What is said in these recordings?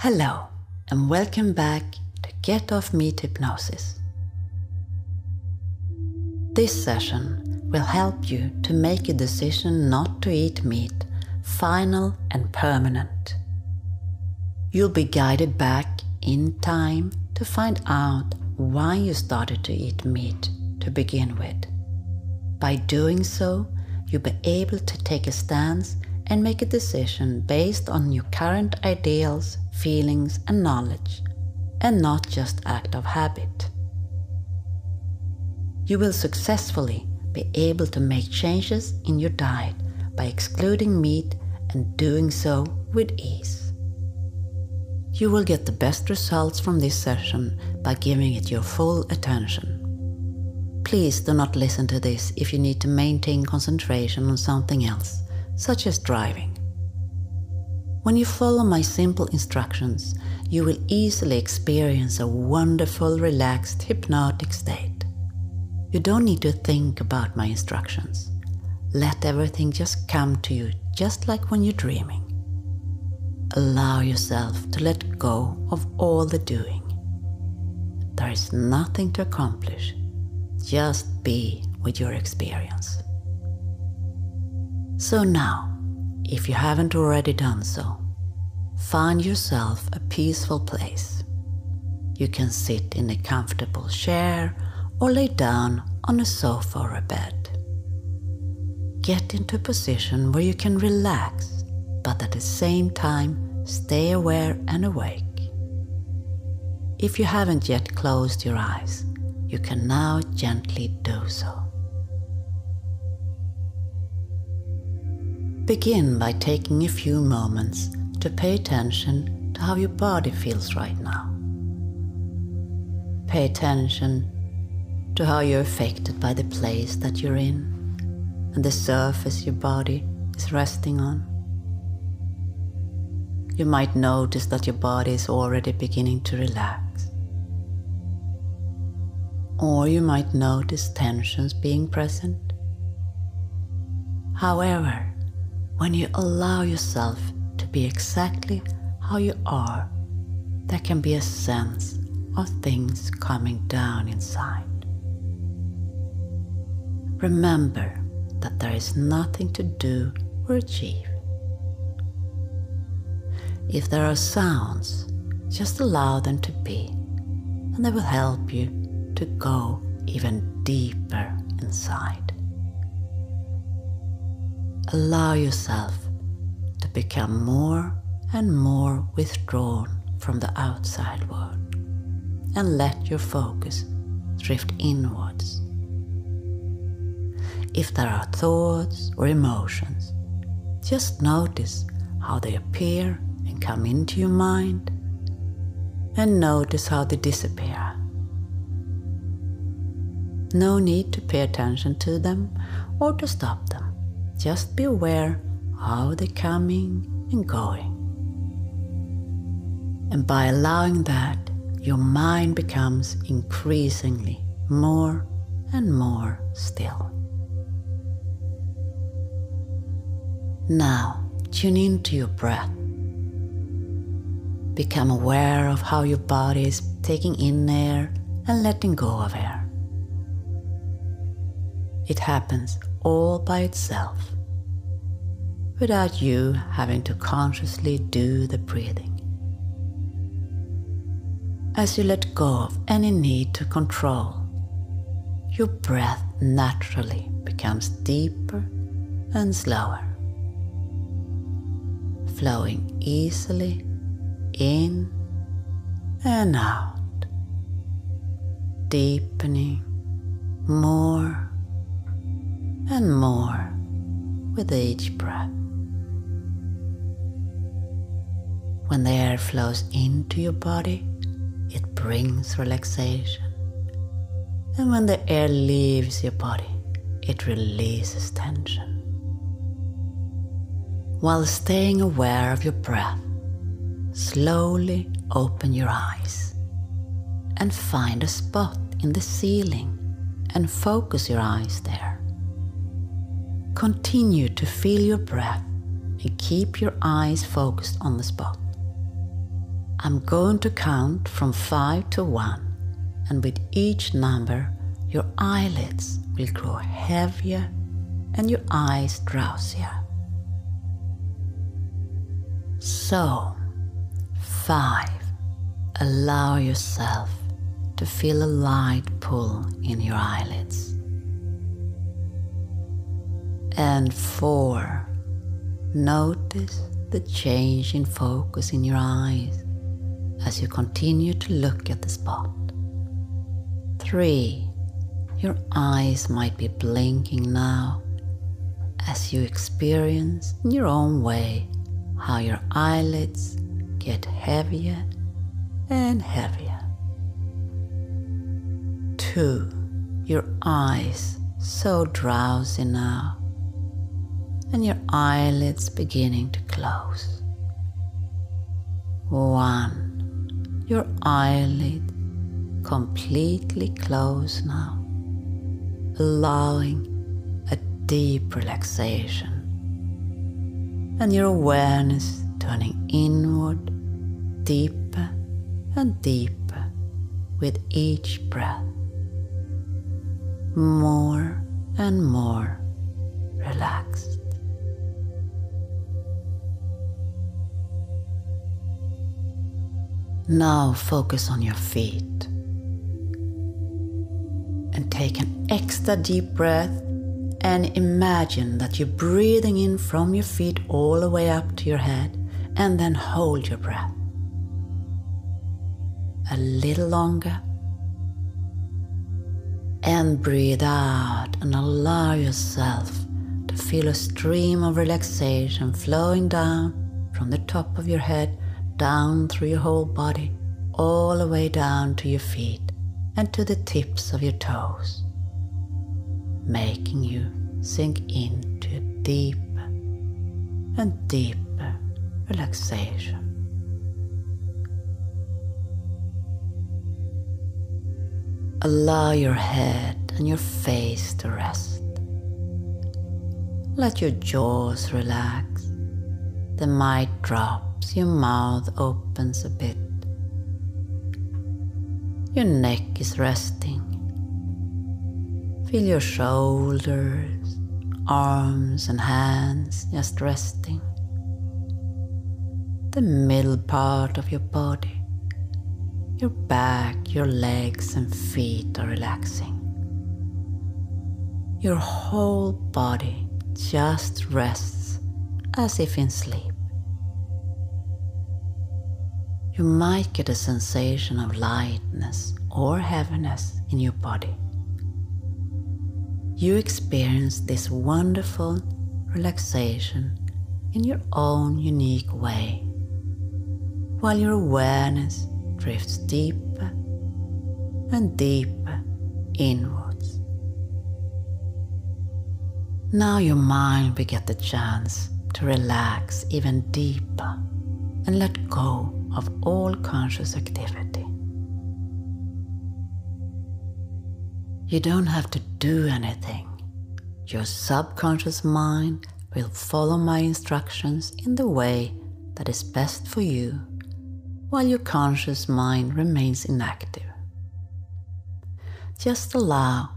Hello, and welcome back to Get Off Meat Hypnosis. This session will help you to make a decision not to eat meat final and permanent. You'll be guided back in time to find out why you started to eat meat to begin with. By doing so, you'll be able to take a stance and make a decision based on your current ideals, feelings, and knowledge, and not just act of habit. You will successfully be able to make changes in your diet by excluding meat and doing so with ease. You will get the best results from this session by giving it your full attention. Please do not listen to this if you need to maintain concentration on something else such as driving. When you follow my simple instructions, you will easily experience a wonderful, relaxed, hypnotic state. You don't need to think about my instructions. Let everything just come to you, just like when you're dreaming. Allow yourself to let go of all the doing. There is nothing to accomplish. Just be with your experience. So now, if you haven't already done so, find yourself a peaceful place. You can sit in a comfortable chair or lay down on a sofa or a bed. Get into a position where you can relax, but at the same time stay aware and awake. If you haven't yet closed your eyes, you can now gently do so. Begin by taking a few moments to pay attention to how your body feels right now. Pay attention to how you're affected by the place that you're in and the surface your body is resting on. You might notice that your body is already beginning to relax. Or you might notice tensions being present. However, when you allow yourself to be exactly how you are, there can be a sense of things coming down inside. Remember that there is nothing to do or achieve. If there are sounds, just allow them to be, and they will help you to go even deeper inside allow yourself to become more and more withdrawn from the outside world and let your focus drift inwards. If there are thoughts or emotions, just notice how they appear and come into your mind and notice how they disappear. No need to pay attention to them or to stop them. Just be aware how they're coming and going. And by allowing that, your mind becomes increasingly more and more still. Now, tune into your breath. Become aware of how your body is taking in air and letting go of air. It happens all by itself without you having to consciously do the breathing. As you let go of any need to control, your breath naturally becomes deeper and slower, flowing easily in and out, deepening more and more with each breath. When the air flows into your body, it brings relaxation. And when the air leaves your body, it releases tension. While staying aware of your breath, slowly open your eyes and find a spot in the ceiling and focus your eyes there. Continue to feel your breath and keep your eyes focused on the spot. I'm going to count from 5 to 1, and with each number, your eyelids will grow heavier and your eyes drowsier. So, 5. Allow yourself to feel a light pull in your eyelids. And 4. Notice the change in focus in your eyes as you continue to look at the spot. 3. Your eyes might be blinking now as you experience in your own way how your eyelids get heavier and heavier. 2. Your eyes so drowsy now and your eyelids beginning to close. 1. Your eyelid completely closed now, allowing a deep relaxation and your awareness turning inward deeper and deeper with each breath. More and more relaxed. Now focus on your feet and take an extra deep breath and imagine that you're breathing in from your feet all the way up to your head and then hold your breath. A little longer. And breathe out and allow yourself to feel a stream of relaxation flowing down from the top of your head down through your whole body, all the way down to your feet and to the tips of your toes, making you sink into deeper and deeper relaxation. Allow your head and your face to rest. Let your jaws relax. The mic your mouth opens a bit. Your neck is resting. Feel your shoulders, arms, and hands just resting. The middle part of your body, your back, your legs, and feet are relaxing. Your whole body just rests as if in sleep. You might get a sensation of lightness or heaviness in your body. You experience this wonderful relaxation in your own unique way, while your awareness drifts deeper and deeper inwards. Now your mind will get the chance to relax even deeper and let go of all conscious activity. You don't have to do anything. Your subconscious mind will follow my instructions in the way that is best for you, while your conscious mind remains inactive. Just allow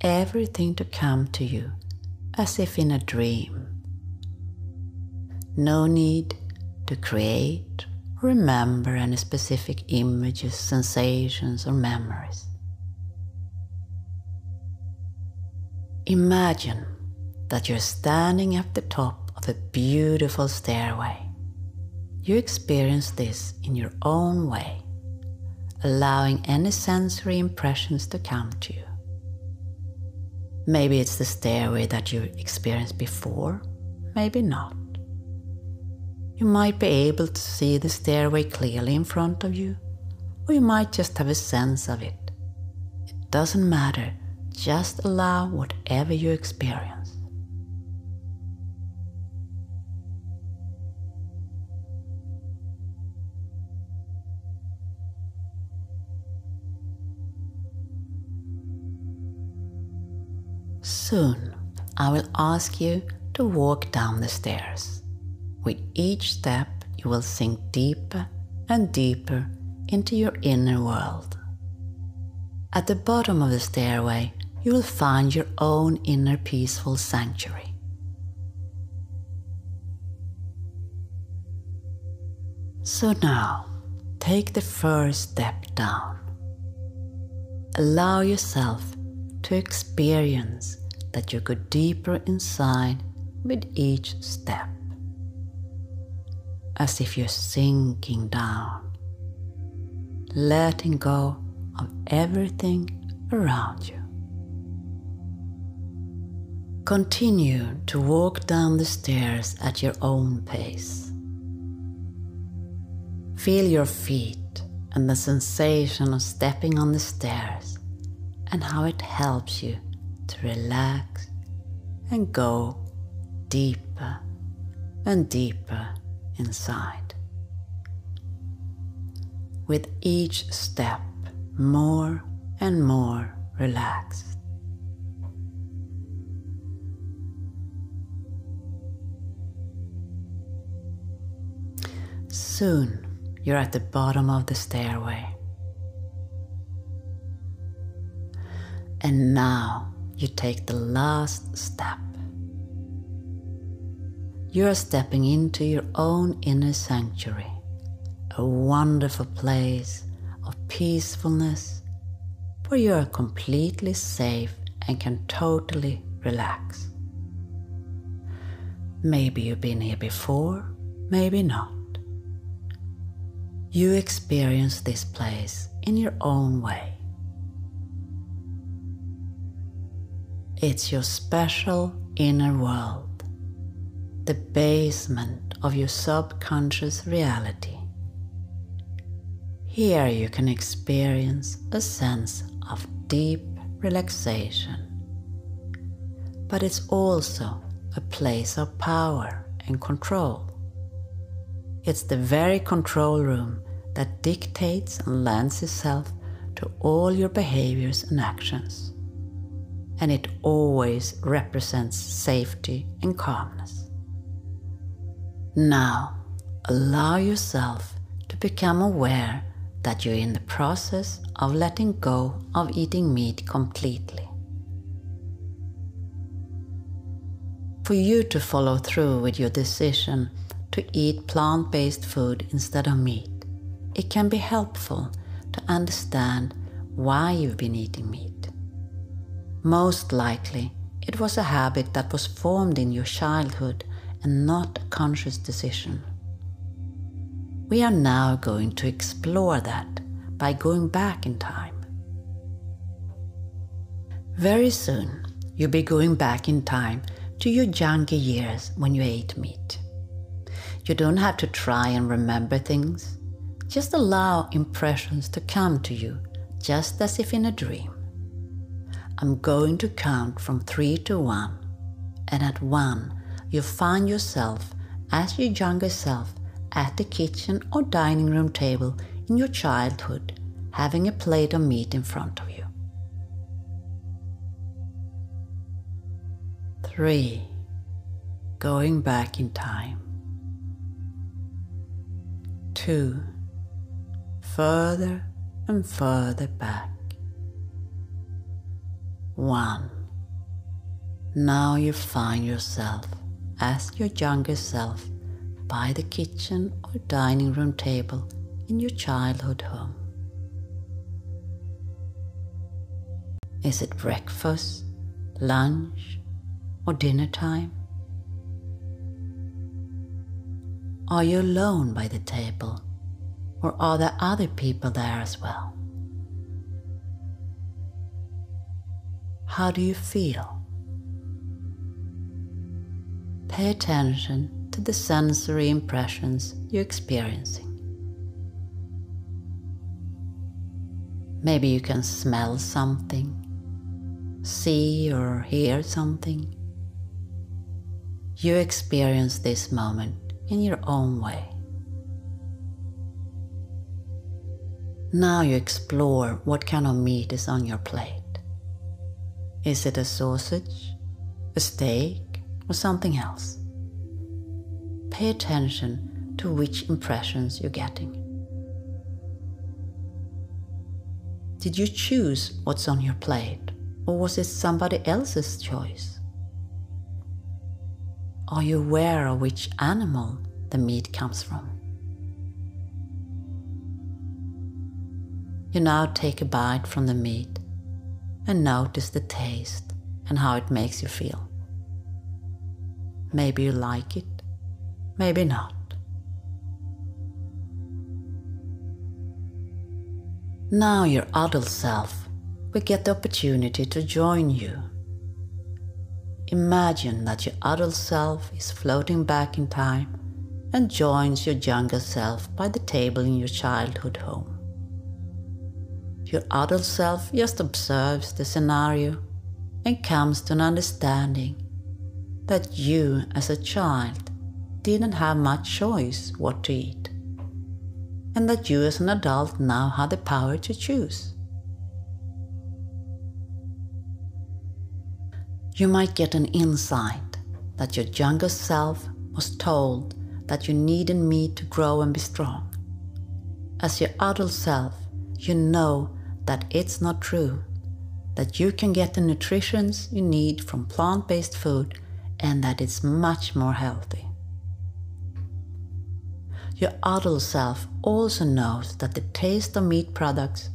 everything to come to you as if in a dream. No need to create remember any specific images, sensations, or memories. Imagine that you're standing at the top of a beautiful stairway. You experience this in your own way, allowing any sensory impressions to come to you. Maybe it's the stairway that you experienced before, maybe not. You might be able to see the stairway clearly in front of you, or you might just have a sense of it. It doesn't matter, just allow whatever you experience. Soon, I will ask you to walk down the stairs. With each step, you will sink deeper and deeper into your inner world. At the bottom of the stairway, you will find your own inner peaceful sanctuary. So now, take the first step down. Allow yourself to experience that you go deeper inside with each step, as if you're sinking down, letting go of everything around you. Continue to walk down the stairs at your own pace. Feel your feet and the sensation of stepping on the stairs and how it helps you to relax and go deeper and deeper inside. With each step, more and more relaxed. Soon you're at the bottom of the stairway. And now you take the last step. You are stepping into your own inner sanctuary, a wonderful place of peacefulness where you are completely safe and can totally relax. Maybe you've been here before, maybe not. You experience this place in your own way. It's your special inner world, the basement of your subconscious reality. Here you can experience a sense of deep relaxation, but it's also a place of power and control. It's the very control room that dictates and lends itself to all your behaviors and actions and it always represents safety and calmness. Now, allow yourself to become aware that you're in the process of letting go of eating meat completely. For you to follow through with your decision to eat plant based food instead of meat, it can be helpful to understand why you've been eating meat. Most likely, it was a habit that was formed in your childhood and not a conscious decision. We are now going to explore that by going back in time. Very soon, you'll be going back in time to your younger years when you ate meat. You don't have to try and remember things, just allow impressions to come to you, just as if in a dream. I'm going to count from three to one, and at one, you find yourself as your younger self at the kitchen or dining room table in your childhood, having a plate of meat in front of you. Three, going back in time. Two, further and further back. 1. Now you find yourself as your younger self by the kitchen or dining room table in your childhood home. Is it breakfast, lunch, or dinner time? Are you alone by the table, or are there other people there as well? How do you feel? Pay attention to the sensory impressions you're experiencing. Maybe you can smell something, see or hear something. You experience this moment in your own way. Now you explore what kind of meat is on your plate. Is it a sausage, a steak, or something else. Pay attention to which impressions you're getting. Did you choose what's on your plate, or was it somebody else's choice? Are you aware of which animal the meat comes from? You now take a bite from the meat and notice the taste and how it makes you feel. Maybe you like it, maybe not. Now your adult self will get the opportunity to join you. Imagine that your adult self is floating back in time and joins your younger self by the table in your childhood home. Your adult self just observes the scenario and comes to an understanding that you as a child didn't have much choice what to eat and that you as an adult now have the power to choose. You might get an insight that your younger self was told that you needed meat to grow and be strong. As your adult self, you know that it's not true, that you can get the nutrition you need from plant based food and that it's much more healthy. Your adult self also knows that the taste of meat products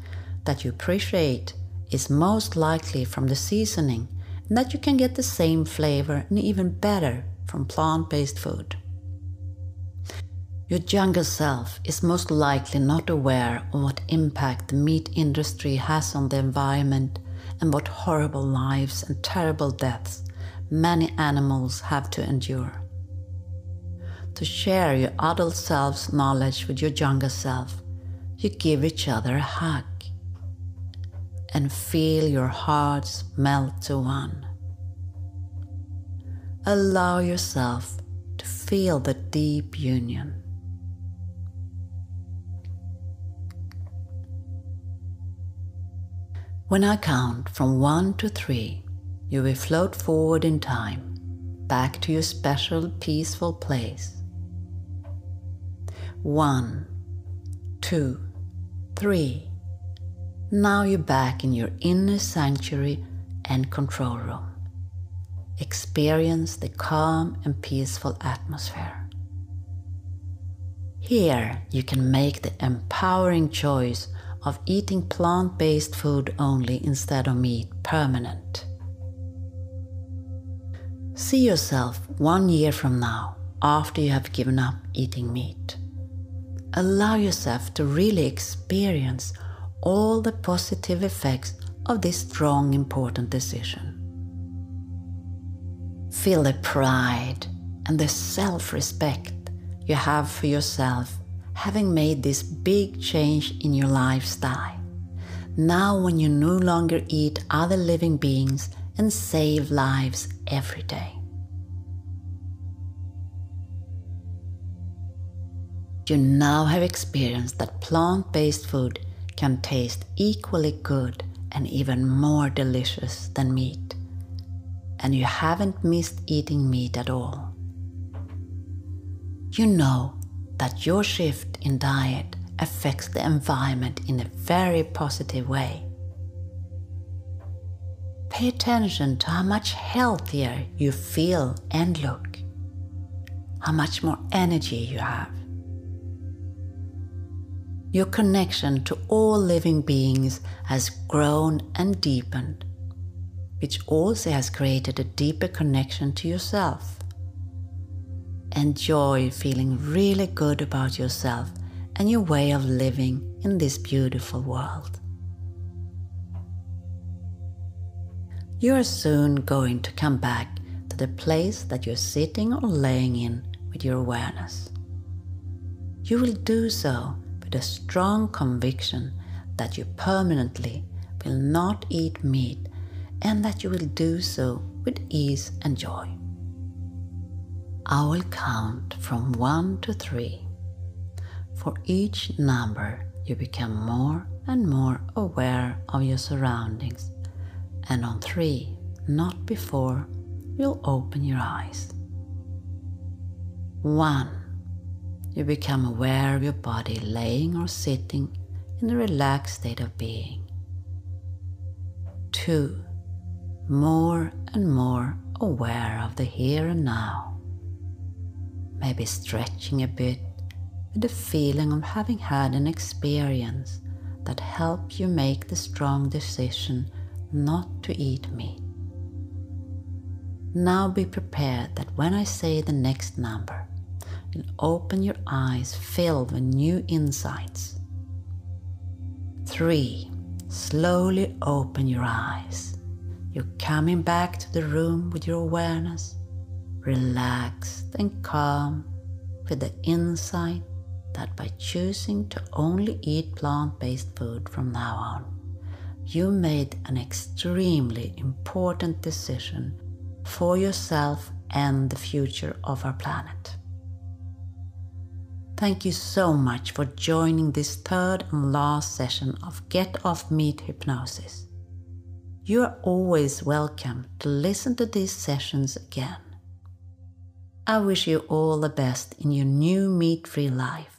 that you appreciate is most likely from the seasoning and that you can get the same flavor and even better from plant based food. Your younger self is most likely not aware of what impact the meat industry has on the environment and what horrible lives and terrible deaths many animals have to endure to share your adult self's knowledge with your younger self, you give each other a hug and feel your hearts melt to one. Allow yourself to feel the deep union. When I count from one to three, you will float forward in time, back to your special peaceful place one, two, three. Now you're back in your inner sanctuary and control room. Experience the calm and peaceful atmosphere. Here you can make the empowering choice of eating plant based food only instead of meat permanent. See yourself one year from now after you have given up eating meat allow yourself to really experience all the positive effects of this strong, important decision. Feel the pride and the self respect you have for yourself having made this big change in your lifestyle. Now, when you no longer eat other living beings and save lives every day. You now have experienced that plant based food can taste equally good and even more delicious than meat. And you haven't missed eating meat at all. You know that your shift in diet affects the environment in a very positive way. Pay attention to how much healthier you feel and look, how much more energy you have your connection to all living beings has grown and deepened, which also has created a deeper connection to yourself. Enjoy feeling really good about yourself and your way of living in this beautiful world. You are soon going to come back to the place that you're sitting or laying in with your awareness. You will do so with a strong conviction that you permanently will not eat meat and that you will do so with ease and joy. I will count from one to three. For each number, you become more and more aware of your surroundings, and on three, not before, you'll open your eyes. One you become aware of your body laying or sitting in a relaxed state of being. Two, more and more aware of the here and now. Maybe stretching a bit with the feeling of having had an experience that helped you make the strong decision not to eat meat. Now be prepared that when I say the next number, you'll open your eyes filled with new insights. Three, slowly open your eyes. You're coming back to the room with your awareness, relaxed and calm, with the insight that by choosing to only eat plant based food from now on, you made an extremely important decision for yourself and the future of our planet. Thank you so much for joining this third and last session of Get Off Meat Hypnosis. You are always welcome to listen to these sessions again. I wish you all the best in your new meat free life